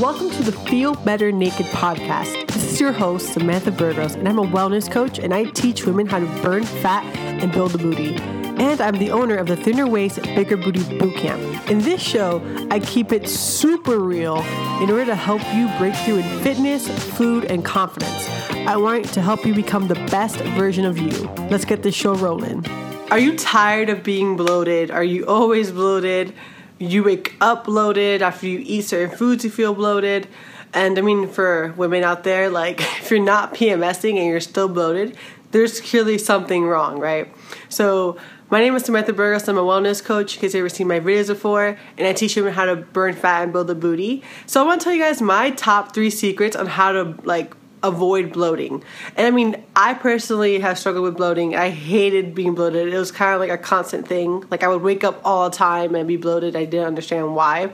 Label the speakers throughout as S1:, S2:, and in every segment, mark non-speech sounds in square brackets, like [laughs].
S1: Welcome to the Feel Better Naked podcast. This is your host, Samantha Burgos, and I'm a wellness coach and I teach women how to burn fat and build a booty. And I'm the owner of the Thinner Waist Bigger Booty Bootcamp. In this show, I keep it super real in order to help you break through in fitness, food, and confidence. I want to help you become the best version of you. Let's get this show rolling. Are you tired of being bloated? Are you always bloated? You wake up bloated after you eat certain foods you feel bloated and i mean for women out there like [laughs] if you're not pmsing and you're still bloated there's clearly something wrong right so my name is Samantha Burgos. I'm a wellness coach in case you've ever seen my videos before, and I teach women how to burn fat and build a booty. So I want to tell you guys my top three secrets on how to like avoid bloating. And I mean, I personally have struggled with bloating. I hated being bloated. It was kind of like a constant thing. Like I would wake up all the time and be bloated. I didn't understand why.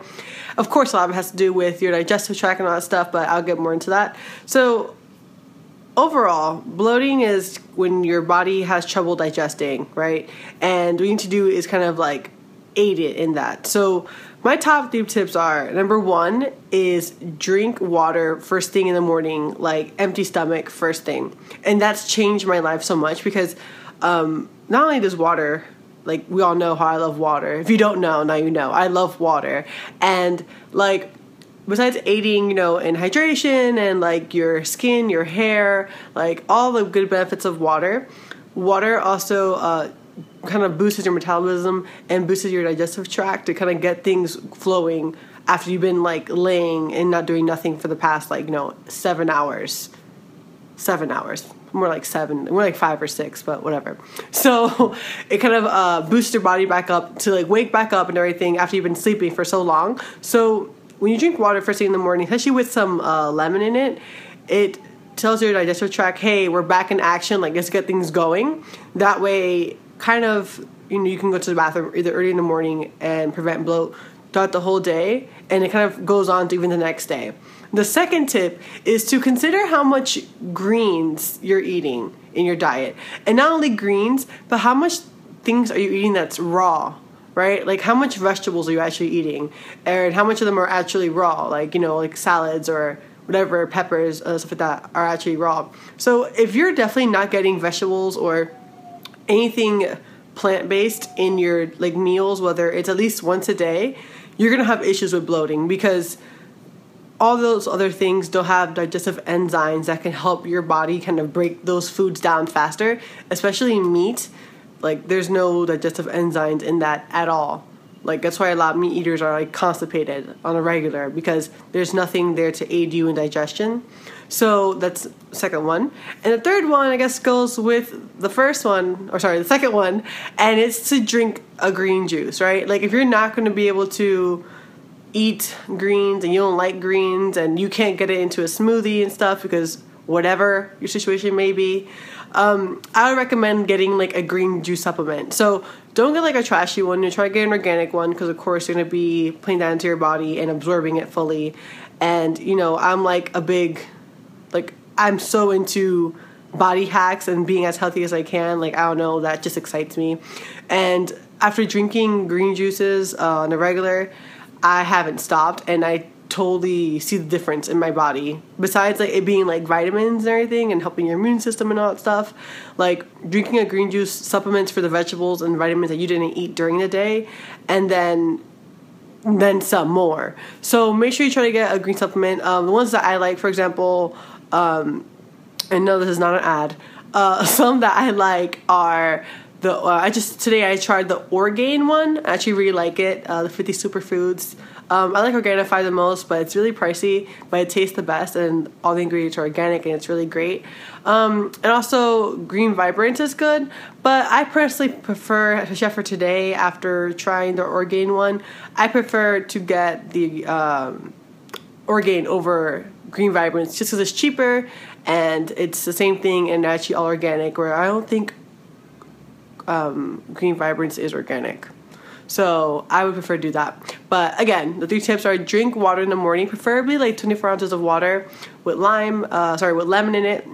S1: Of course, a lot of it has to do with your digestive tract and all that stuff, but I'll get more into that. So, overall, bloating is when your body has trouble digesting, right? And what you need to do is kind of like aid it in that. So, my top three tips are number one is drink water first thing in the morning, like empty stomach first thing. And that's changed my life so much because um, not only does water, like we all know how I love water. If you don't know, now you know. I love water. And like besides aiding, you know, in hydration and like your skin, your hair, like all the good benefits of water, water also uh, kind of boosts your metabolism and boosts your digestive tract to kind of get things flowing after you've been like laying and not doing nothing for the past like you know seven hours. Seven hours. More like seven more like five or six but whatever. [laughs] So it kind of uh, boosts your body back up to like wake back up and everything after you've been sleeping for so long. So when you drink water first thing in the morning especially with some uh, lemon in it it tells your digestive tract hey we're back in action. Like let's get things going. That way kind of you know you can go to the bathroom either early in the morning and prevent bloat throughout the whole day and it kind of goes on to even the next day. The second tip is to consider how much greens you're eating in your diet. And not only greens but how much things are you eating that's raw right? Like how much vegetables are you actually eating? And how much of them are actually raw like you know like salads or whatever peppers uh, stuff like that are actually raw. So if you're definitely not getting vegetables or anything plant based in your like meals, whether it's at least once a day, you're gonna have issues with bloating because all those other things don't have digestive enzymes that can help your body kind of break those foods down faster, especially meat. Like there's no digestive enzymes in that at all. Like that's why a lot of meat eaters are like constipated on a regular because there's nothing there to aid you in digestion. So that's second one. And the third one, I guess, goes with the first one, or sorry, the second one, and it's to drink a green juice, right? Like if you're not going to be able to eat greens and you don't like greens and you can't get it into a smoothie and stuff because whatever your situation may be, um, I would recommend getting like a green juice supplement. So don't get like a trashy one. You try to get an organic one because of course you're gonna be putting that into your body and absorbing it fully. And you know, I'm like a big like I'm so into body hacks and being as healthy as I can. Like I don't know, that just excites me. And after drinking green juices uh, on a regular, I haven't stopped, and I totally see the difference in my body. Besides like it being like vitamins and everything and helping your immune system and all that stuff, like drinking a green juice supplements for the vegetables and vitamins that you didn't eat during the day, and then then some more. So make sure you try to get a green supplement. Um, the ones that I like, for example, um, and no, this is not an ad. Uh, [laughs] some that I like are the. Uh, I just today I tried the Orgain one. I actually really like it. Uh, the 50 superfoods. Um, I like Organifi the most, but it's really pricey, but it tastes the best, and all the ingredients are organic, and it's really great. Um, and also, Green Vibrance is good, but I personally prefer, especially for today, after trying the Orgain one, I prefer to get the um, Orgain over Green Vibrance just because it's cheaper and it's the same thing and actually all organic. Where I don't think um, Green Vibrance is organic. So I would prefer to do that. But again, the three tips are drink water in the morning, preferably like 24 ounces of water with lime, uh, sorry, with lemon in it.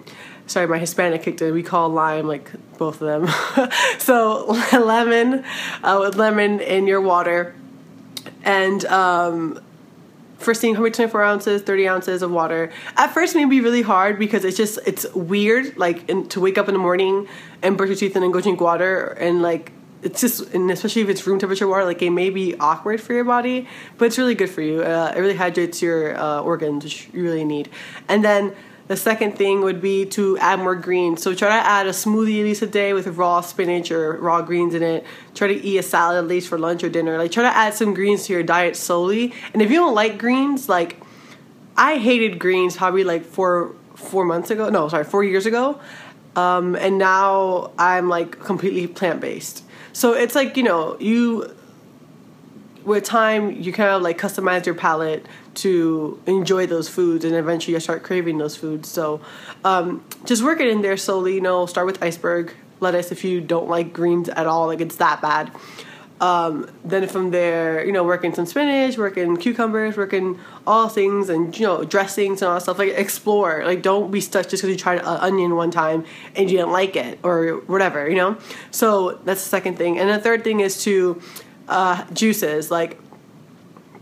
S1: Sorry, my Hispanic kicked in. We call lime like both of them. [laughs] so [laughs] lemon, uh, with lemon in your water, and um, first thing, how many 24 ounces, 30 ounces of water. At first, it may be really hard because it's just it's weird, like in, to wake up in the morning and brush your teeth and then go drink water and like it's just and especially if it's room temperature water like it may be awkward for your body but it's really good for you uh, it really hydrates your uh, organs which you really need and then the second thing would be to add more greens. So try to add a smoothie at least a day with raw spinach or raw greens in it. Try to eat a salad at least for lunch or dinner. Like try to add some greens to your diet slowly. And if you don't like greens, like I hated greens probably like four four months ago. No, sorry, four years ago. Um, and now I'm like completely plant based. So it's like you know you with time you kind of like customize your palate to enjoy those foods and eventually you start craving those foods so um, just work it in there slowly you know start with iceberg lettuce if you don't like greens at all like it's that bad um, then from there you know working some spinach working cucumbers working all things and you know dressings and all that stuff like explore like don't be stuck just because you tried an onion one time and you didn't like it or whatever you know so that's the second thing and the third thing is to uh, juices. Like,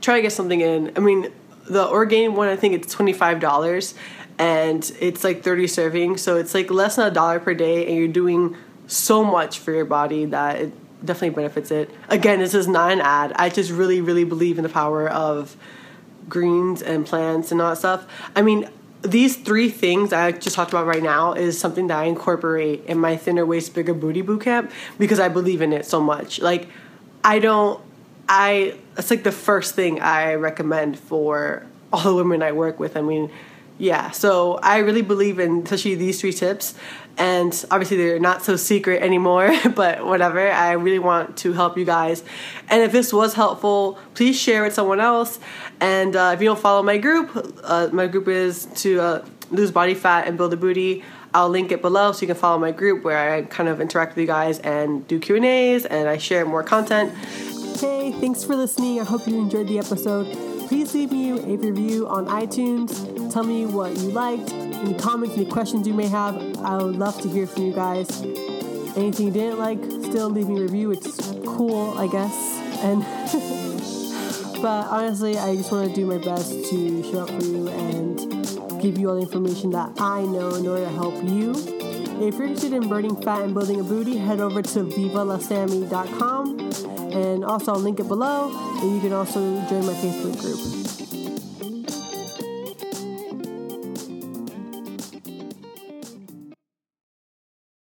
S1: try to get something in. I mean, the Orgain one, I think it's twenty five dollars, and it's like thirty servings, so it's like less than a dollar per day, and you're doing so much for your body that definitely benefits it. Again, this is not an ad. I just really, really believe in the power of greens and plants and all that stuff. I mean, these three things I just talked about right now is something that I incorporate in my thinner waist, bigger booty boot camp because I believe in it so much. Like I don't. I that's like the first thing I recommend for all the women I work with. I mean, yeah. So I really believe in especially these three tips, and obviously they're not so secret anymore. [laughs] But whatever. I really want to help you guys, and if this was helpful, please share with someone else. And uh, if you don't follow my group, uh, my group is to uh, lose body fat and build a booty. I'll link it below so you can follow my group where I kind of interact with you guys and do Q and A's and I share more content. Hey, thanks for listening. I hope you enjoyed the episode. Please leave me a review on iTunes. Tell me what you liked, any comments, any questions you may have. I would love to hear from you guys. Anything you didn't like, still leave me a review. It's cool, I guess. And [laughs] but honestly, I just want to do my best to show up for you and give you all the information that I know in order to help you. If you're interested in burning fat and building a booty, head over to vivalasami.com and also I'll link it below. And you can also join my Facebook group.